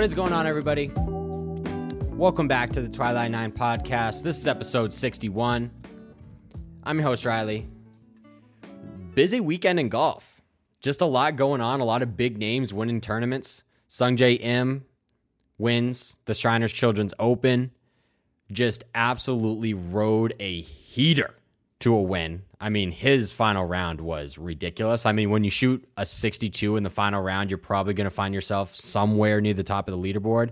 What is going on, everybody? Welcome back to the Twilight Nine podcast. This is episode 61. I'm your host, Riley. Busy weekend in golf. Just a lot going on, a lot of big names winning tournaments. Sungjae Im wins the Shriners Children's Open. Just absolutely rode a heater to a win. I mean, his final round was ridiculous. I mean, when you shoot a 62 in the final round, you're probably going to find yourself somewhere near the top of the leaderboard.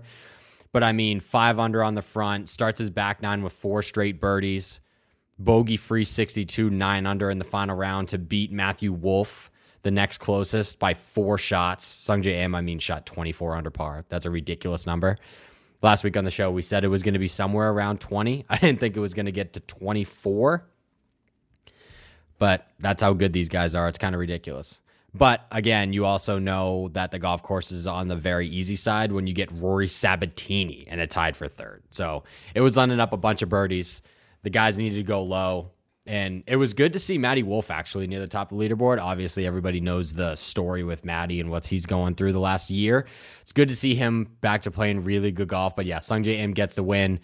But I mean, five under on the front, starts his back nine with four straight birdies, bogey free 62, nine under in the final round to beat Matthew Wolff, the next closest, by four shots. Sungjae Im, I mean, shot 24 under par. That's a ridiculous number. Last week on the show, we said it was going to be somewhere around 20. I didn't think it was going to get to 24 but that's how good these guys are. It's kind of ridiculous. But again, you also know that the golf course is on the very easy side when you get Rory Sabbatini and it tied for third. So it was lining up a bunch of birdies. The guys needed to go low. And it was good to see Matty Wolff actually near the top of the leaderboard. Obviously, everybody knows the story with Matty and what he's going through the last year. It's good to see him back to playing really good golf. But yeah, Sungjae Im gets the win.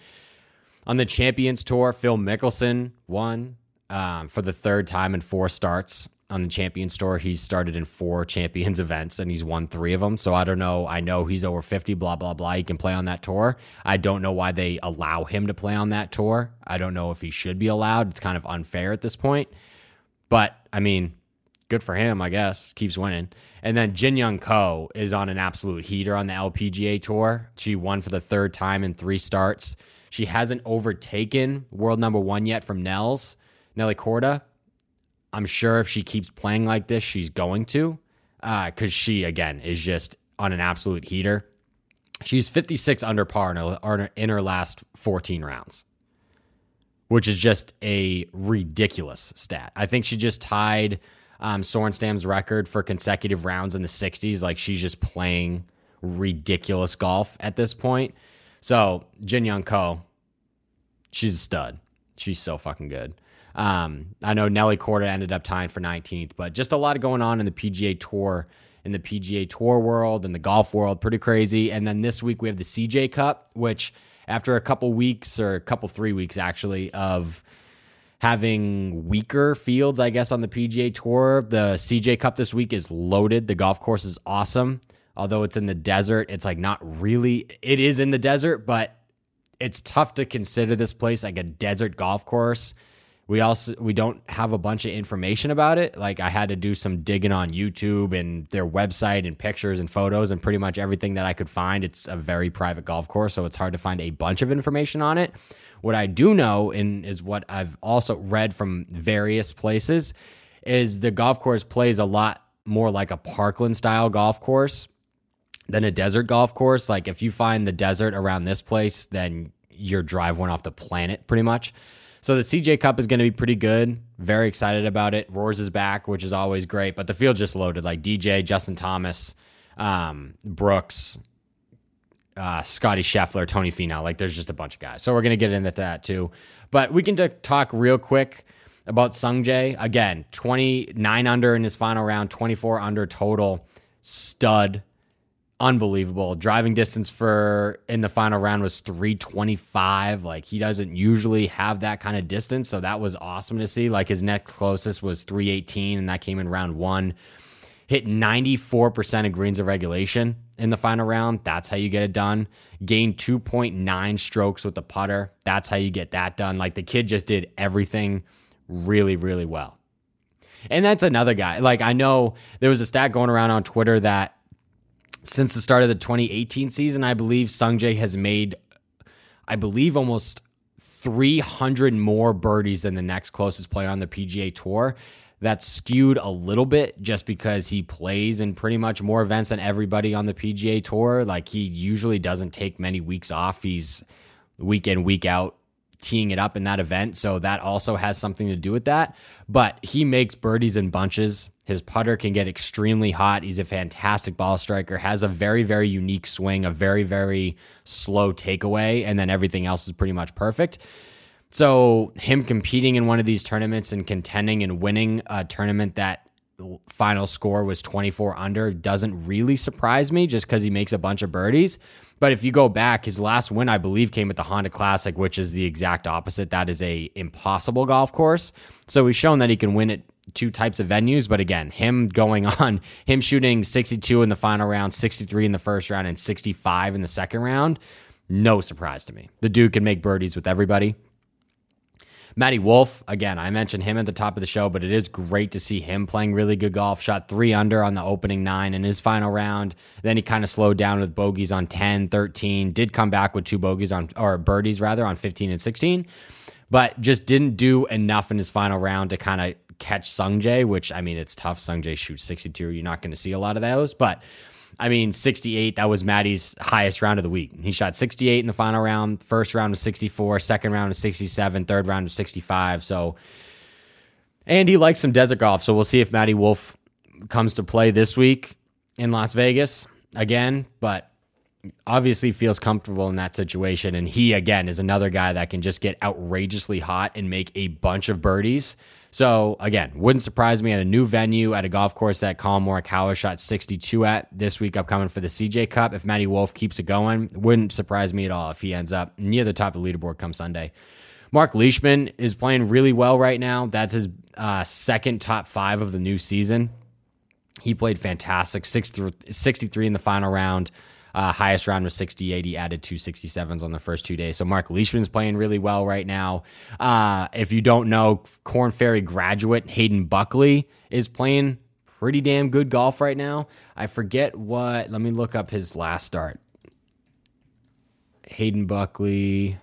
On the Champions Tour, Phil Mickelson won um, for the third time in four starts on the Champions Tour. He's started in four Champions events and he's won three of them. So I don't know. I know he's over 50, blah, blah, blah. He can play on that tour. I don't know why they allow him to play on that tour. I don't know if he should be allowed. It's kind of unfair at this point. But I mean, good for him, I guess. Keeps winning. And then Jin Young Ko is on an absolute heater on the LPGA tour. She won for the third time in three starts. She hasn't overtaken world number one yet from Nels Nelly Korda, I'm sure if she keeps playing like this, she's going to, because uh, she again is just on an absolute heater. She's 56 under par in her, in her last 14 rounds, which is just a ridiculous stat. I think she just tied um, Sorenstam's record for consecutive rounds in the 60s. Like she's just playing ridiculous golf at this point. So Jin Young Ko, she's a stud. She's so fucking good. Um, I know Nelly Korda ended up tying for 19th, but just a lot going on in the PGA Tour, in the PGA Tour world, and the golf world. Pretty crazy. And then this week we have the CJ Cup, which after a couple weeks or a couple three weeks actually of having weaker fields, I guess, on the PGA Tour, the CJ Cup this week is loaded. The golf course is awesome. Although it's in the desert, it's like not really. It is in the desert, but it's tough to consider this place like a desert golf course we also we don't have a bunch of information about it. Like i had to do some digging on youtube and their website and pictures and photos and pretty much everything that i could find. It's a very private golf course so it's hard to find a bunch of information on it. What i do know and is what i've also read from various places is the golf course plays a lot more like a parkland style golf course than a desert golf course. Like if you find the desert around this place then your drive went off the planet pretty much so the CJ Cup is going to be pretty good. Very excited about it. Roars is back, which is always great. But the field just loaded like DJ, Justin Thomas, um, Brooks, uh, Scotty Scheffler, Tony Finau. Like there's just a bunch of guys. So we're going to get into that too. But we can t- talk real quick about Sungjae. Again, 29 under in his final round, 24 under total. Stud unbelievable. Driving distance for in the final round was 325. Like he doesn't usually have that kind of distance, so that was awesome to see. Like his next closest was 318 and that came in round 1. Hit 94% of greens of regulation in the final round. That's how you get it done. Gained 2.9 strokes with the putter. That's how you get that done. Like the kid just did everything really really well. And that's another guy. Like I know there was a stat going around on Twitter that since the start of the 2018 season, I believe Sungjae has made, I believe, almost 300 more birdies than the next closest player on the PGA Tour. That's skewed a little bit just because he plays in pretty much more events than everybody on the PGA Tour. Like he usually doesn't take many weeks off. He's week in, week out teeing it up in that event. So that also has something to do with that. But he makes birdies in bunches. His putter can get extremely hot. He's a fantastic ball striker, has a very, very unique swing, a very, very slow takeaway, and then everything else is pretty much perfect. So, him competing in one of these tournaments and contending and winning a tournament that final score was 24 under doesn't really surprise me just because he makes a bunch of birdies. But if you go back, his last win, I believe, came at the Honda Classic, which is the exact opposite. That is a impossible golf course. So he's shown that he can win at two types of venues. But again, him going on, him shooting 62 in the final round, 63 in the first round, and 65 in the second round, no surprise to me. The dude can make birdies with everybody. Matty Wolff, again, I mentioned him at the top of the show, but it is great to see him playing really good golf. Shot three under on the opening nine in his final round. Then he kind of slowed down with bogeys on 10, 13, did come back with two bogeys on, or birdies rather, on 15 and 16, but just didn't do enough in his final round to kind of catch Sungjae, which, I mean, it's tough. Sungjae shoots 62. You're not going to see a lot of those, but I mean, 68, that was Matty's highest round of the week. He shot 68 in the final round. First round was 64, second round was 67, third round was 65. So, and he likes some desert golf. So we'll see if Matty Wolff comes to play this week in Las Vegas again. But obviously feels comfortable in that situation. And he, again, is another guy that can just get outrageously hot and make a bunch of birdies. So again, wouldn't surprise me at a new venue at a golf course that Collin Morikawa shot 62 at this week upcoming for the CJ Cup. If Matty Wolff keeps it going, wouldn't surprise me at all if he ends up near the top of the leaderboard come Sunday. Mark Leishman is playing really well right now. That's his uh, second top five of the new season. He played fantastic, 63 in the final round. Uh, highest round was 68. He added two 67s on the first two days. So Mark Leishman's playing really well right now. Uh, if you don't know, Korn Ferry graduate Hayden Buckley is playing pretty damn good golf right now. I forget what. Let me look up his last start. Hayden Buckley.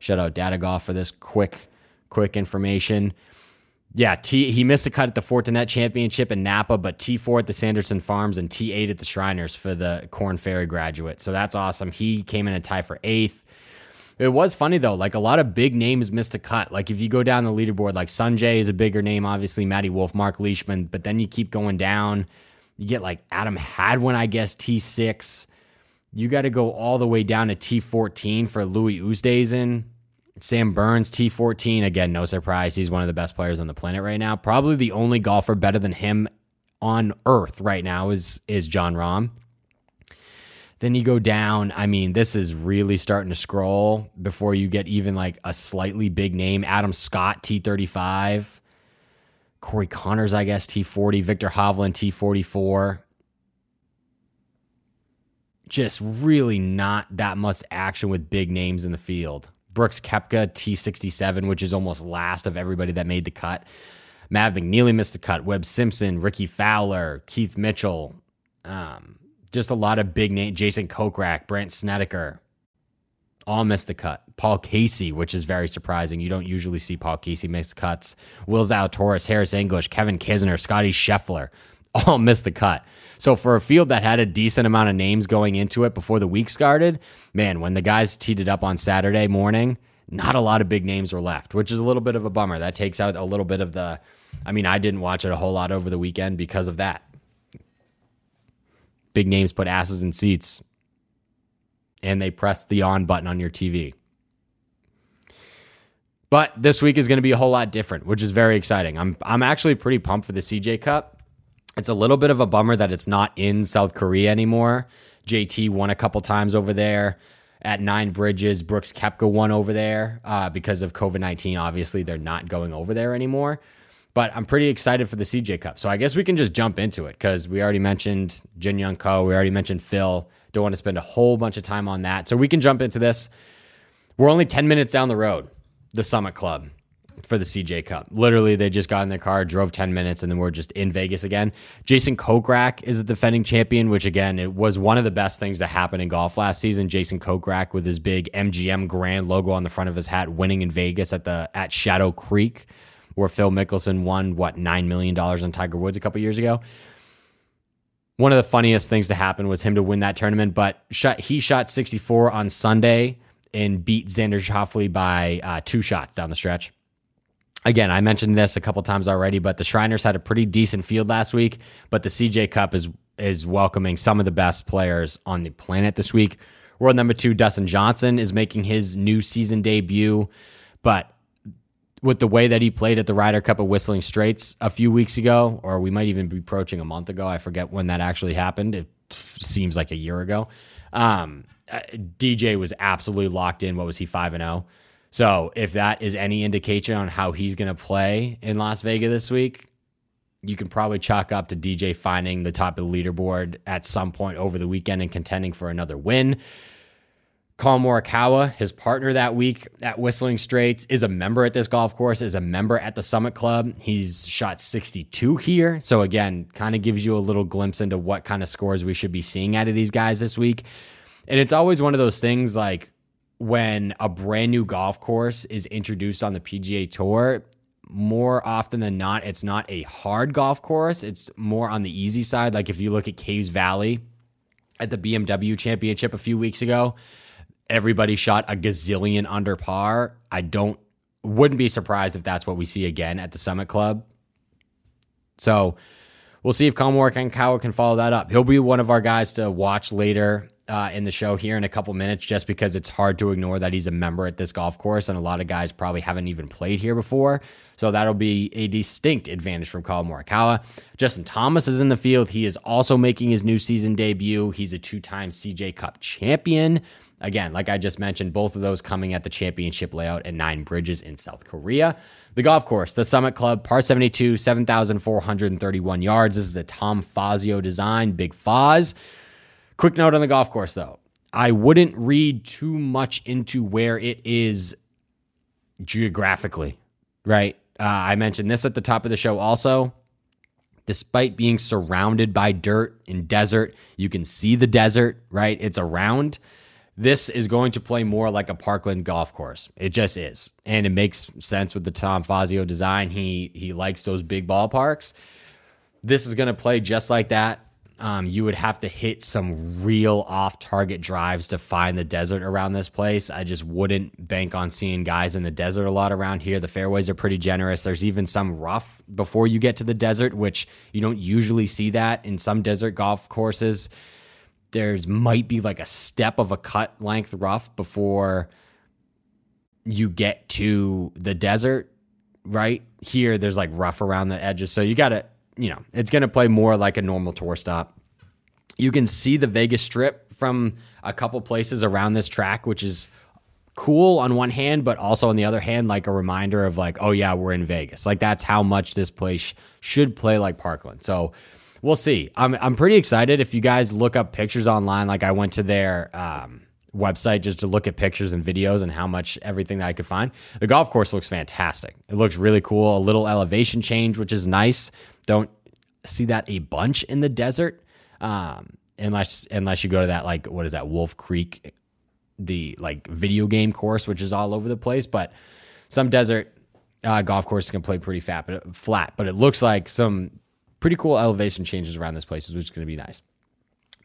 Shout out Data Golf for this quick, quick information yeah, T he missed a cut at the Fortinet Championship in Napa, but T4 at the Sanderson Farms and T8 at the Shriners for the Korn Ferry graduate. So that's awesome. He came in a tie for eighth. It was funny though, like a lot of big names missed a cut. Like if you go down the leaderboard, like Sungjae is a bigger name, obviously Matty Wolff, Mark Leishman, but then you keep going down. You get like Adam Hadwin, I guess T6. You got to go all the way down to T14 for Louis Oosthuizen. Sam Burns, T14. Again, no surprise. He's one of the best players on the planet right now. Probably the only golfer better than him on earth right now is is Jon Rahm. Then you go down. I mean, this is really starting to scroll before you get even like a slightly big name. Adam Scott, T35. Corey Conners, I guess, T40. Viktor Hovland, T44. Just really not that much action with big names in the field. Brooks Koepka, T67, which is almost last of everybody that made the cut. Mav McNealy missed the cut. Webb Simpson, Rickie Fowler, Keith Mitchell. Um, just a lot of big names. Jason Kokrak, Brandt Snedeker. All missed the cut. Paul Casey, which is very surprising. You don't usually see Paul Casey miss cuts. Will Zalatoris, Harris English, Kevin Kisner, Scotty Scheffler all missed the cut. So for a field that had a decent amount of names going into it before the week started, man, when the guys teed it up on Saturday morning, not a lot of big names were left, which is a little bit of a bummer. That takes out a little bit of the I mean, I didn't watch it a whole lot over the weekend because of that. Big names put asses in seats and they press the on button on your TV. But this week is going to be a whole lot different, which is very exciting. I'm I'm actually pretty pumped for the CJ Cup it's a little bit of a bummer that it's not in South Korea anymore. JT won a couple times over there at Nine Bridges. Brooks Koepka won over there uh, because of COVID 19. Obviously, they're not going over there anymore. But I'm pretty excited for the CJ Cup. So I guess we can just jump into it because we already mentioned Jin Young Ko. We already mentioned Phil. Don't want to spend a whole bunch of time on that. So we can jump into this. We're only 10 minutes down the road, the Summit Club for the CJ Cup. Literally, they just got in their car, drove 10 minutes, and then we're just in Vegas again. Jason Kokrak is the defending champion, which again, it was one of the best things to happen in golf last season. Jason Kokrak with his big MGM Grand logo on the front of his hat, winning in Vegas at the at Shadow Creek, where Phil Mickelson won what nine million dollars on Tiger Woods a couple years ago. One of the funniest things to happen was him to win that tournament, but shot, he shot 64 on Sunday and beat Xander Schauffele by uh, two shots down the stretch again, I mentioned this a couple times already, but the Shriners had a pretty decent field last week, but the CJ Cup is is welcoming some of the best players on the planet this week. World number 2 Dustin Johnson is making his new season debut, but with the way that he played at the Ryder Cup of Whistling Straits a few weeks ago, or we might even be approaching a month ago. I forget when that actually happened. It seems like a year ago. Um, uh, DJ was absolutely locked in. What was he, 5 and 0? So if that is any indication on how he's going to play in Las Vegas this week, you can probably chalk up to DJ finding the top of the leaderboard at some point over the weekend and contending for another win. Collin Morikawa, his partner that week at Whistling Straits, is a member at this golf course, is a member at the Summit Club. He's shot 62 here. So, again, kind of gives you a little glimpse into what kind of scores we should be seeing out of these guys this week. And it's always one of those things like when a brand new golf course is introduced on the PGA Tour, more often than not, it's not a hard golf course. It's more on the easy side. Like if you look at Caves Valley at the BMW Championship a few weeks ago, everybody shot a gazillion under par. I don't wouldn't be surprised if that's what we see again at the Summit Club. So we'll see if Collin Morikawa can follow that up. He'll be one of our guys to watch later uh, in the show here in a couple minutes, just because it's hard to ignore that he's a member at this golf course, and a lot of guys probably haven't even played here before. So that'll be a distinct advantage from Kyle Morikawa. Justin Thomas is in the field. He is also making his new season debut. He's a two-time CJ Cup champion. Again, like I just mentioned, both of those coming at the championship layout at Nine Bridges in South Korea. The golf course, the Summit Club, par 72, 7,431 yards. This is a Tom Fazio design, Big Foz. Quick note on the golf course, though. I wouldn't read too much into where it is geographically, right? Uh, I mentioned this at the top of the show also. Despite being surrounded by dirt and desert, you can see the desert, right? It's around this is going to play more like a Parkland golf course. It just is, and it makes sense with the Tom Fazio design. He he likes those big ballparks. This is going to play just like that. Um, you would have to hit some real off-target drives to find the desert around this place. I just wouldn't bank on seeing guys in the desert a lot around here. The fairways are pretty generous. There's even some rough before you get to the desert, which you don't usually see that in some desert golf courses there's might be like a step of a cut length rough before you get to the desert right here there's like rough around the edges so you got to you know it's going to play more like a normal tour stop you can see the vegas strip from a couple places around this track which is cool on one hand but also on the other hand like a reminder of like oh yeah we're in vegas like that's how much this place should play like parkland so we'll see. I'm I'm pretty excited. If you guys look up pictures online, like I went to their um, website just to look at pictures and videos and how much everything that I could find. The golf course looks fantastic. It looks really cool. A little elevation change, which is nice. Don't see that a bunch in the desert, um, unless unless you go to that like what is that Wolf Creek, the like video game course, which is all over the place. But some desert uh, golf courses can play pretty fat, but flat. But it looks like some pretty cool elevation changes around this place, which is going to be nice.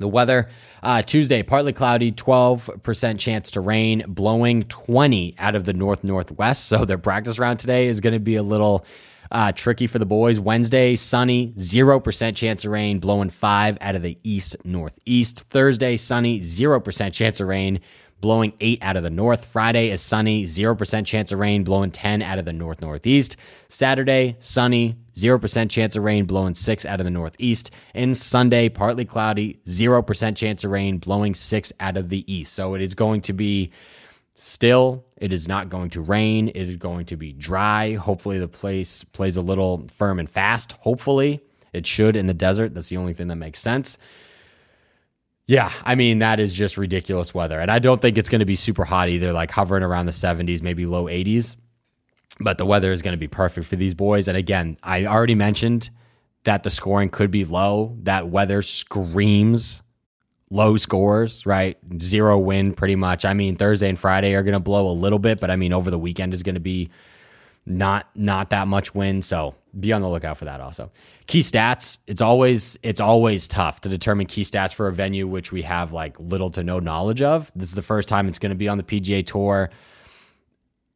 The weather uh, Tuesday, partly cloudy, 12% chance to rain, blowing 20 out of the north northwest. So their practice round today is going to be a little uh, tricky for the boys. Wednesday, sunny, 0% chance of rain, blowing 5 out of the east northeast. Thursday, sunny, 0% chance of rain, blowing 8 out of the north. Friday is sunny, 0% chance of rain, blowing 10 out of the north northeast. Saturday, sunny, 0% chance of rain, blowing 6 out of the northeast. And Sunday, partly cloudy, 0% chance of rain, blowing 6 out of the east. So it is going to be still. It is not going to rain. It is going to be dry. Hopefully, the place plays a little firm and fast. Hopefully, it should in the desert. That's the only thing that makes sense. Yeah, I mean, that is just ridiculous weather. And I don't think it's going to be super hot either, like hovering around the 70s, maybe low 80s. But the weather is going to be perfect for these boys. And again, I already mentioned that the scoring could be low. That weather screams low scores, right? Zero win pretty much. I mean, Thursday and Friday are going to blow a little bit, but I mean, over the weekend is going to be not not that much win. So be on the lookout for that also. Key stats, it's always it's always tough to determine key stats for a venue which we have like little to no knowledge of. This is the first time it's going to be on the PGA Tour.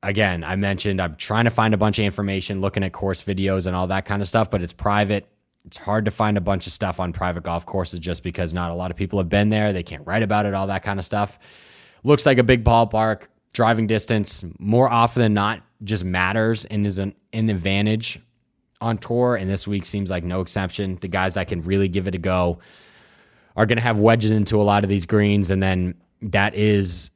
Again, I mentioned I'm trying to find a bunch of information, looking at course videos and all that kind of stuff, but it's private. It's hard to find a bunch of stuff on private golf courses just because not a lot of people have been there. They can't write about it, all that kind of stuff. Looks like a big ballpark driving distance more often than not just matters and is an, an advantage on tour. And this week seems like no exception. The guys that can really give it a go are going to have wedges into a lot of these greens. And then that is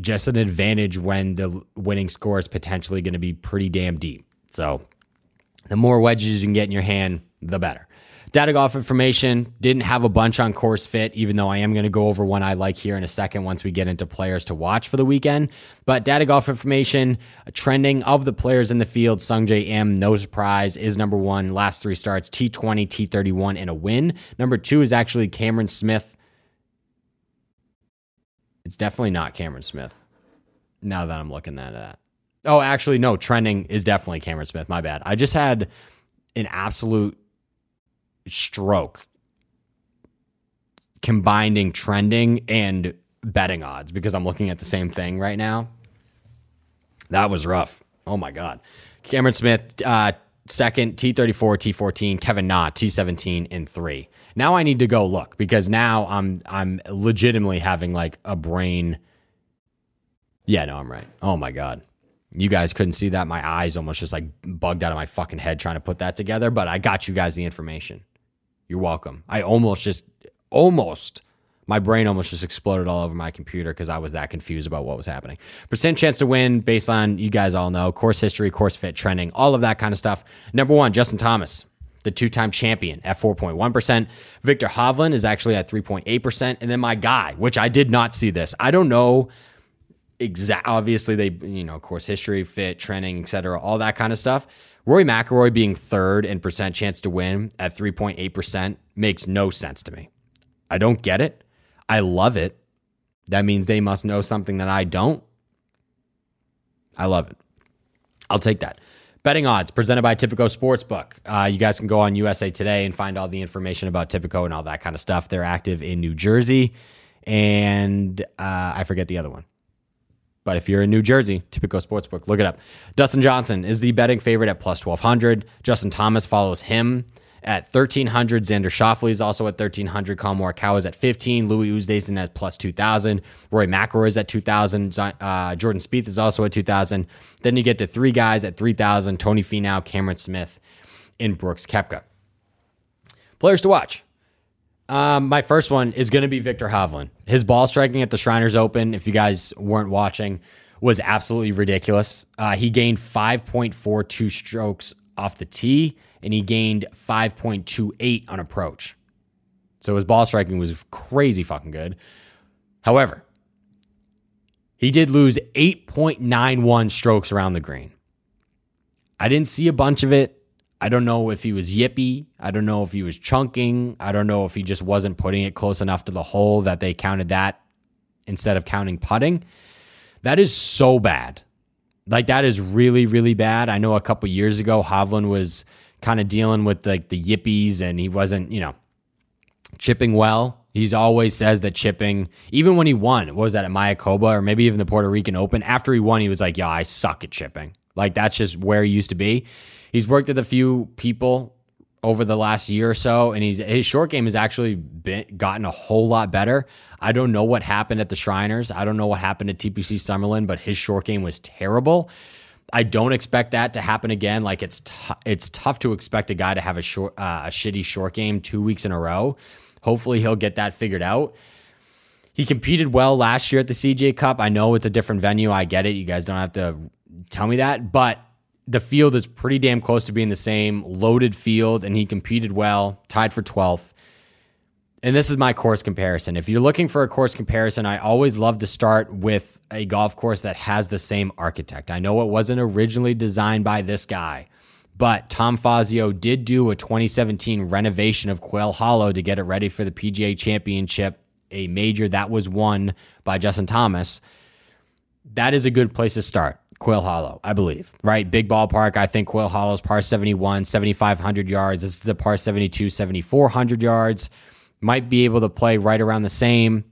just an advantage when the winning score is potentially going to be pretty damn deep. So the more wedges you can get in your hand, the better. Data golf information didn't have a bunch on course fit, even though I am going to go over one I like here in a second once we get into players to watch for the weekend. But data golf information, trending of the players in the field, Sungjae Im, no surprise, is number one. Last three starts, T20, T31, and a win. Number two is actually Cameron Smith. It's definitely not Cameron Smith. Now that I'm looking at that. Oh, actually, no, trending is definitely Cameron Smith. My bad. I just had an absolute stroke combining trending and betting odds because I'm looking at the same thing right now. That was rough. Oh my God. Cameron Smith, uh, second, T34, T14, Kevin Na, T17, and three. Now I need to go look because now I'm I'm legitimately having like a brain. Yeah, no, I'm right. Oh my God. You guys couldn't see that. My eyes almost just like bugged out of my fucking head trying to put that together, but I got you guys the information. You're welcome. I almost just, almost, my brain almost just exploded all over my computer because I was that confused about what was happening. Percent chance to win based on, you guys all know, course history, course fit, trending, all of that kind of stuff. Number one, Justin Thomas, the two time champion at 4.1%. Viktor Hovland is actually at 3.8%. And then my guy, which I did not see this. I don't know exact obviously they you know course history fit trending etc all that kind of stuff Rory McIlroy being third in percent chance to win at 3.8% makes no sense to me. I don't get it. I love it. That means they must know something that I don't. I love it. I'll take that. Betting odds presented by Tipico Sportsbook. Uh, you guys can go on USA Today and find all the information about Tipico and all that kind of stuff. They're active in New Jersey, and uh, I forget the other one. But if you're in New Jersey, Tipico Sportsbook, look it up. Dustin Johnson is the betting favorite at plus 1200. Justin Thomas follows him at 1300. Xander Schauffele is also at 1300. Collin Morikawa is at 15. Louis Oosthuizen at plus 2000. Rory McIlroy is at 2000. Uh, Jordan Spieth is also at 2000. Then you get to three guys at 3000. Tony Finau, Cameron Smith, and Brooks Koepka. Players to watch. Um, my first one is going to be Viktor Hovland. His ball striking at the Shriners Open, if you guys weren't watching, was absolutely ridiculous. Uh, he gained 5.42 strokes off the tee, and he gained 5.28 on approach. So his ball striking was crazy fucking good. However, he did lose 8.91 strokes around the green. I didn't see a bunch of it. I don't know if he was yippy. I don't know if he was chunking. I don't know if he just wasn't putting it close enough to the hole that they counted that instead of counting putting. That is so bad. Like that is really, really bad. I know a couple years ago Hovland was kind of dealing with like the yippies and he wasn't, you know, chipping well. He's always says that chipping, even when he won, what was that at Mayakoba or maybe even the Puerto Rican Open? After he won, he was like, "Yeah, I suck at chipping." Like that's just where he used to be. He's worked with a few people over the last year or so, and he's his short game has actually been, gotten a whole lot better. I don't know what happened at the Shriners. I don't know what happened at TPC Summerlin, but his short game was terrible. I don't expect that to happen again. Like it's t- it's tough to expect a guy to have a short uh, a shitty short game two weeks in a row. Hopefully he'll get that figured out. He competed well last year at the CJ Cup. I know it's a different venue. I get it. You guys don't have to tell me that, but the field is pretty damn close to being the same loaded field, and he competed well, tied for 12th. And this is my course comparison. If you're looking for a course comparison, I always love to start with a golf course that has the same architect. I know it wasn't originally designed by this guy, but Tom Fazio did do a 2017 renovation of Quail Hollow to get it ready for the PGA Championship, a major that was won by Justin Thomas. That is a good place to start. Quail Hollow, I believe, right? Big ballpark. I think Quail Hollow's par 71, 7,500 yards. This is a par 72, 7,400 yards. Might be able to play right around the same.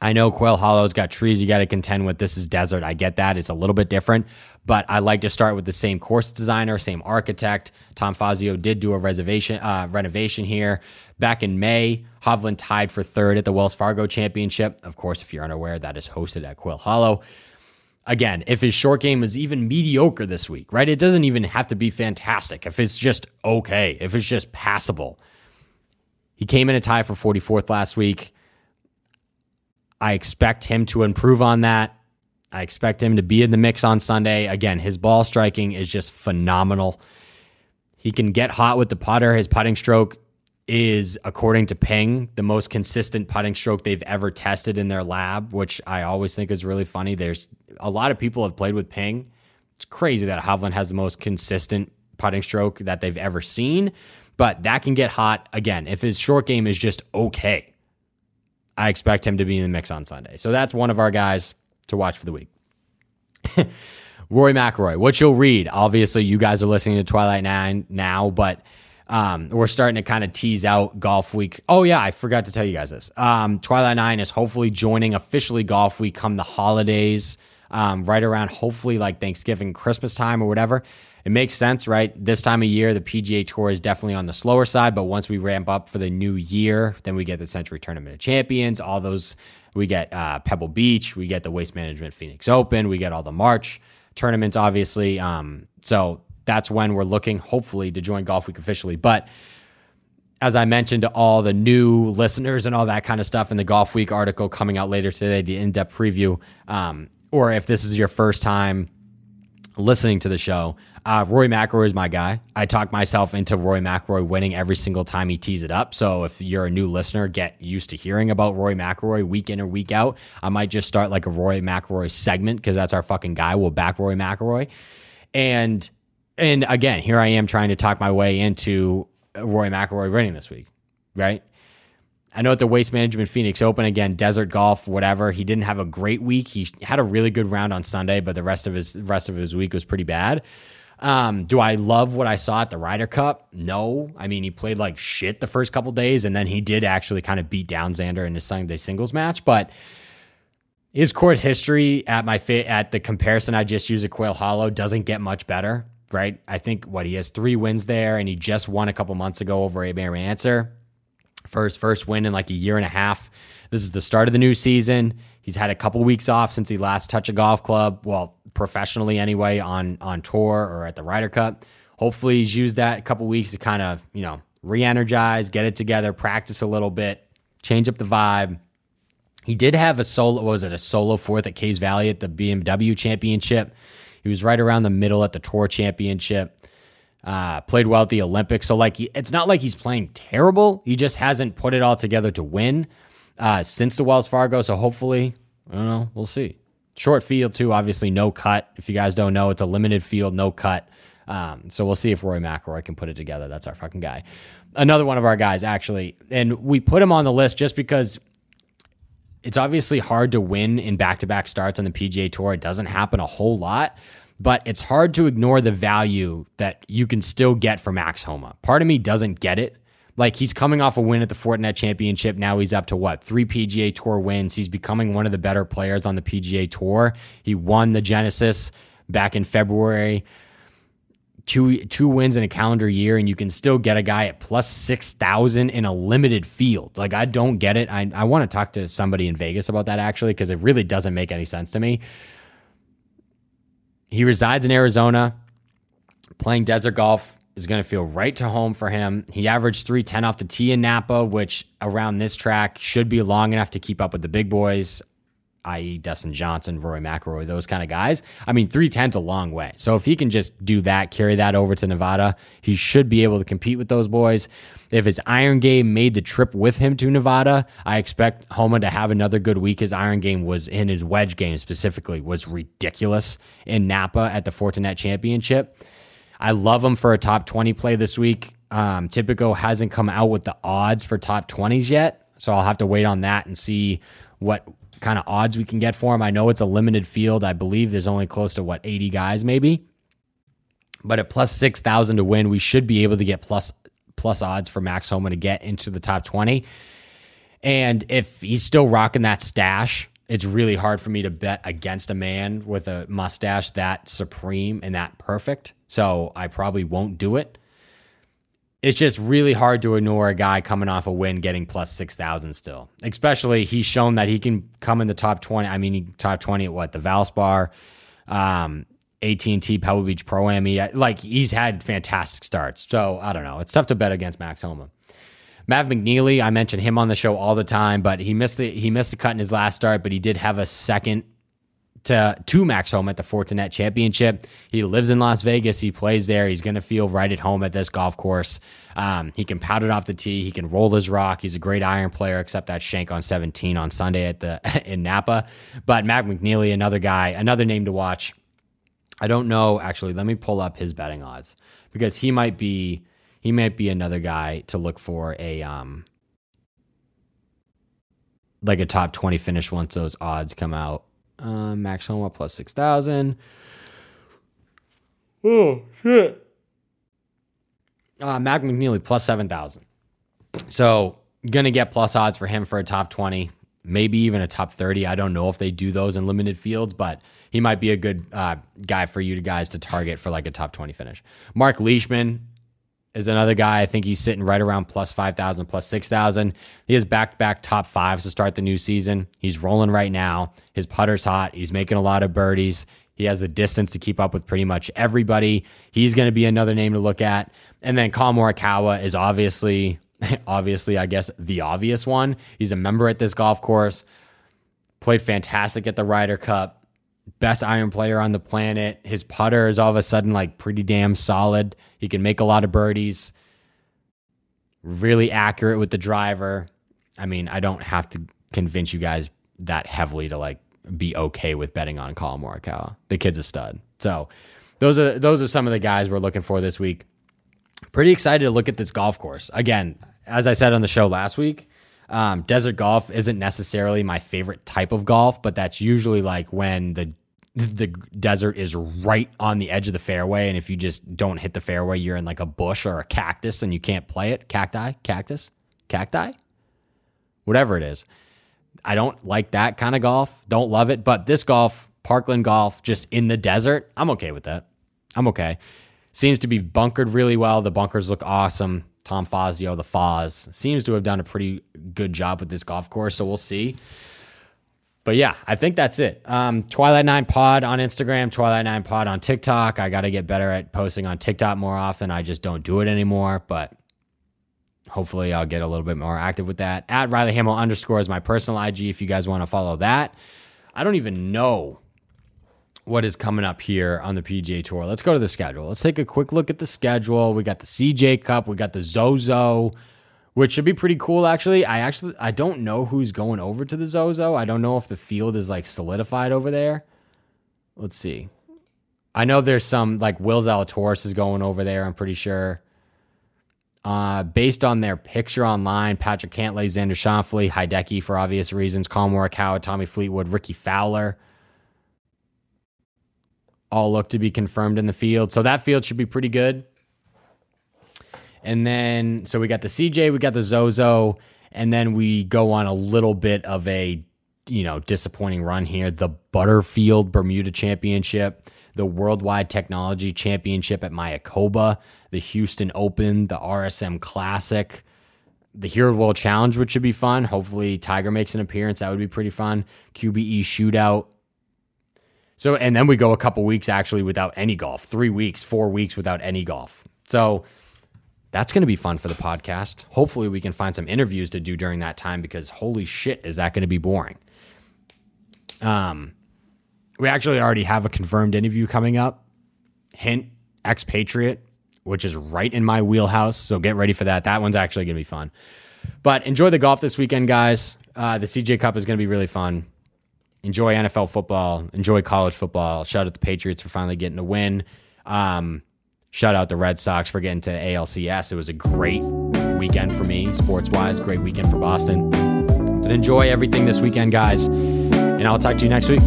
I know Quail Hollow's got trees you got to contend with. This is desert. I get that. It's a little bit different, but I like to start with the same course designer, same architect. Tom Fazio did do a reservation uh, renovation here back in May. Hovland tied for third at the Wells Fargo Championship. Of course, if you're unaware, that is hosted at Quail Hollow. Again, if his short game is even mediocre this week, right? It doesn't even have to be fantastic. If it's just okay, if it's just passable. He came in a tie for 44th last week. I expect him to improve on that. I expect him to be in the mix on Sunday. Again, his ball striking is just phenomenal. He can get hot with the putter. His putting stroke is, according to Ping, the most consistent putting stroke they've ever tested in their lab, which I always think is really funny. There's a lot of people have played with Ping. It's crazy that Hovland has the most consistent putting stroke that they've ever seen, but that can get hot again if his short game is just okay. I expect him to be in the mix on Sunday. So that's one of our guys to watch for the week. Rory McIlroy, what you'll read. Obviously, you guys are listening to Twilight Nine now, but um, we're starting to kind of tease out golf week. Oh yeah, I forgot to tell you guys this. Um, Twilight Nine is hopefully joining officially golf week come the holidays, um, right around hopefully like Thanksgiving, Christmas time or whatever. It makes sense, right? This time of year, the PGA Tour is definitely on the slower side, but once we ramp up for the new year, then we get the Sentry Tournament of Champions, all those. We get uh, Pebble Beach, we get the Waste Management Phoenix Open, we get all the March tournaments, obviously. Um, so that's when we're looking, hopefully, to join Golf Week officially. But as I mentioned to all the new listeners and all that kind of stuff in the Golf Week article coming out later today, the in depth preview, um, or if this is your first time listening to the show, uh, Roy McIlroy is my guy. I talk myself into Roy McIlroy winning every single time he tees it up. So if you're a new listener, get used to hearing about Roy McIlroy week in or week out. I might just start like a Roy McIlroy segment because that's our fucking guy. We'll back Roy McIlroy. And and again, here I am trying to talk my way into Roy McIlroy winning this week, right? I know at the Waste Management Phoenix Open again, Desert Golf, whatever. He didn't have a great week. He had a really good round on Sunday, but the rest of his rest of his week was pretty bad. Um, do I love what I saw at the Ryder Cup? No. I mean, he played like shit the first couple days, and then he did actually kind of beat down Xander in his Sunday singles match. But his court history at my fit at the comparison I just used at Quail Hollow doesn't get much better right? I think what he has three wins there, and he just won a couple months ago over Abe First first win in like a year and a half. This is the start of the new season. He's had a couple weeks off since he last touched a golf club. Well, professionally anyway, on on tour or at the Ryder Cup. Hopefully, he's used that couple weeks to kind of you know re-energize, get it together, practice a little bit, change up the vibe. He did have a solo. was it a solo fourth at Caves Valley at the BMW Championship? He was right around the middle at the Tour Championship. Uh, played well at the Olympics. So like, it's not like he's playing terrible. He just hasn't put it all together to win uh, since the Wells Fargo. So hopefully, I don't know. We'll see. Short field too. Obviously, no cut. If you guys don't know, it's a limited field, no cut. Um, so we'll see if Roy McIlroy can put it together. That's our fucking guy. Another one of our guys, actually, and we put him on the list just because it's obviously hard to win in back to back starts on the PGA Tour. It doesn't happen a whole lot, but it's hard to ignore the value that you can still get from Max Homa. Part of me doesn't get it. Like he's coming off a win at the Fortinet Championship. Now he's up to what? Three PGA Tour wins. He's becoming one of the better players on the PGA Tour. He won the Genesis back in February two two wins in a calendar year and you can still get a guy at plus 6000 in a limited field like i don't get it i, I want to talk to somebody in vegas about that actually because it really doesn't make any sense to me he resides in arizona. Playing desert golf is going to feel right to home for him. He averaged 310 off the tee in napa which around this track should be long enough to keep up with the big boys i.e., Dustin Johnson, Roy McIlroy, those kind of guys. I mean, 310's a long way. So if he can just do that, carry that over to Nevada, he should be able to compete with those boys. If his iron game made the trip with him to Nevada, I expect Homa to have another good week. His iron game was in his wedge game specifically was ridiculous in Napa at the Fortinet Championship. I love him for a top 20 play this week. Um, Tipico hasn't come out with the odds for top 20s yet. So I'll have to wait on that and see what kind of odds we can get for him. I know it's a limited field. I believe there's only close to what 80 guys maybe. But at plus 6,000 to win, we should be able to get plus plus odds for Max Homa to get into the top 20. And if he's still rocking that stash, it's really hard for me to bet against a man with a mustache that supreme and that perfect. So I probably won't do it it's just really hard to ignore a guy coming off a win getting plus 6,000 still. Especially he's shown that he can come in the top 20. I mean, top 20 at what? The Valspar, um, AT&T Pebble Beach Pro Am. Like he's had fantastic starts. So I don't know. It's tough to bet against Max Homa. Mav McNealy, I mention him on the show all the time, but he missed the he missed the cut in his last start, but he did have a second to to Max Homa at the Fortinet Championship. He lives in Las Vegas. He plays there. He's going to feel right at home at this golf course. Um, he can pound it off the tee. He can roll his rock. He's a great iron player, except that shank on 17 on Sunday at the in Napa. But Mac McNealy, another guy, another name to watch. I don't know actually. Let me pull up his betting odds because he might be he might be another guy to look for a um like a top 20 finish once those odds come out. Uh, Max Homa plus 6,000. Oh, shit. Uh, Mac McNealy plus 7,000. So, going to get plus odds for him for a top 20, maybe even a top 30. I don't know if they do those in limited fields, but he might be a good uh, guy for you guys to target for like a top 20 finish. Mark Leishman, is another guy. I think he's sitting right around plus 5,000, plus 6,000. He has back to back top fives to start the new season. He's rolling right now. His putter's hot. He's making a lot of birdies. He has the distance to keep up with pretty much everybody. He's going to be another name to look at. And then Morikawa is obviously, obviously, I guess, the obvious one. He's a member at this golf course, played fantastic at the Ryder Cup best iron player on the planet. His putter is all of a sudden like pretty damn solid. He can make a lot of birdies. Really accurate with the driver. I mean, I don't have to convince you guys that heavily to like be okay with betting on Collin Morikawa. The kid's a stud. So those are those are some of the guys we're looking for this week. Pretty excited to look at this golf course. Again, as I said on the show last week, um, desert golf isn't necessarily my favorite type of golf, but that's usually like when the the desert is right on the edge of the fairway, and if you just don't hit the fairway, you're in like a bush or a cactus, and you can't play it. Cacti, cactus, cacti, whatever it is. I don't like that kind of golf. Don't love it, but this golf, Parkland golf, just in the desert, I'm okay with that. I'm okay. Seems to be bunkered really well. The bunkers look awesome. Tom Fazio, the Foz, seems to have done a pretty good job with this golf course. So we'll see. But yeah, I think that's it. Um, Twilight Nine Pod on Instagram, Twilight Nine Pod on TikTok. I got to get better at posting on TikTok more often. I just don't do it anymore, but hopefully I'll get a little bit more active with that. At Riley Hamill underscore is my personal IG if you guys want to follow that. I don't even know what is coming up here on the PGA Tour. Let's go to the schedule. Let's take a quick look at the schedule. We got the CJ Cup, we got the Zozo, which should be pretty cool actually. I actually I don't know who's going over to the Zozo. I don't know if the field is like solidified over there. Let's see. I know there's some like Will Zalatoris is going over there, I'm pretty sure. Uh, based on their picture online, Patrick Cantlay, Xander Schauffele, Hideki for obvious reasons, Collin Morikawa, Tommy Fleetwood, Rickie Fowler all look to be confirmed in the field. So that field should be pretty good. And then, so we got the CJ, we got the Zozo, and then we go on a little bit of a, you know, disappointing run here. The Butterfield Bermuda Championship, the Worldwide Technology Championship at Mayakoba, the Houston Open, the RSM Classic, the Hero World Challenge, which should be fun. Hopefully, Tiger makes an appearance. That would be pretty fun. QBE Shootout, so, and then we go a couple weeks actually without any golf, three weeks, four weeks without any golf. So, that's going to be fun for the podcast. Hopefully, we can find some interviews to do during that time because holy shit, is that going to be boring. Um, we actually already have a confirmed interview coming up. Hint, expatriate, which is right in my wheelhouse. So get ready for that. That one's actually going to be fun. But enjoy the golf this weekend, guys. Uh, the CJ Cup is going to be really fun enjoy NFL football, enjoy college football. Shout out the Patriots for finally getting a win. Um, shout out the Red Sox for getting to ALCS. It was a great weekend for me, sports wise. Great weekend for Boston. But enjoy everything this weekend, guys. And I'll talk to you next week.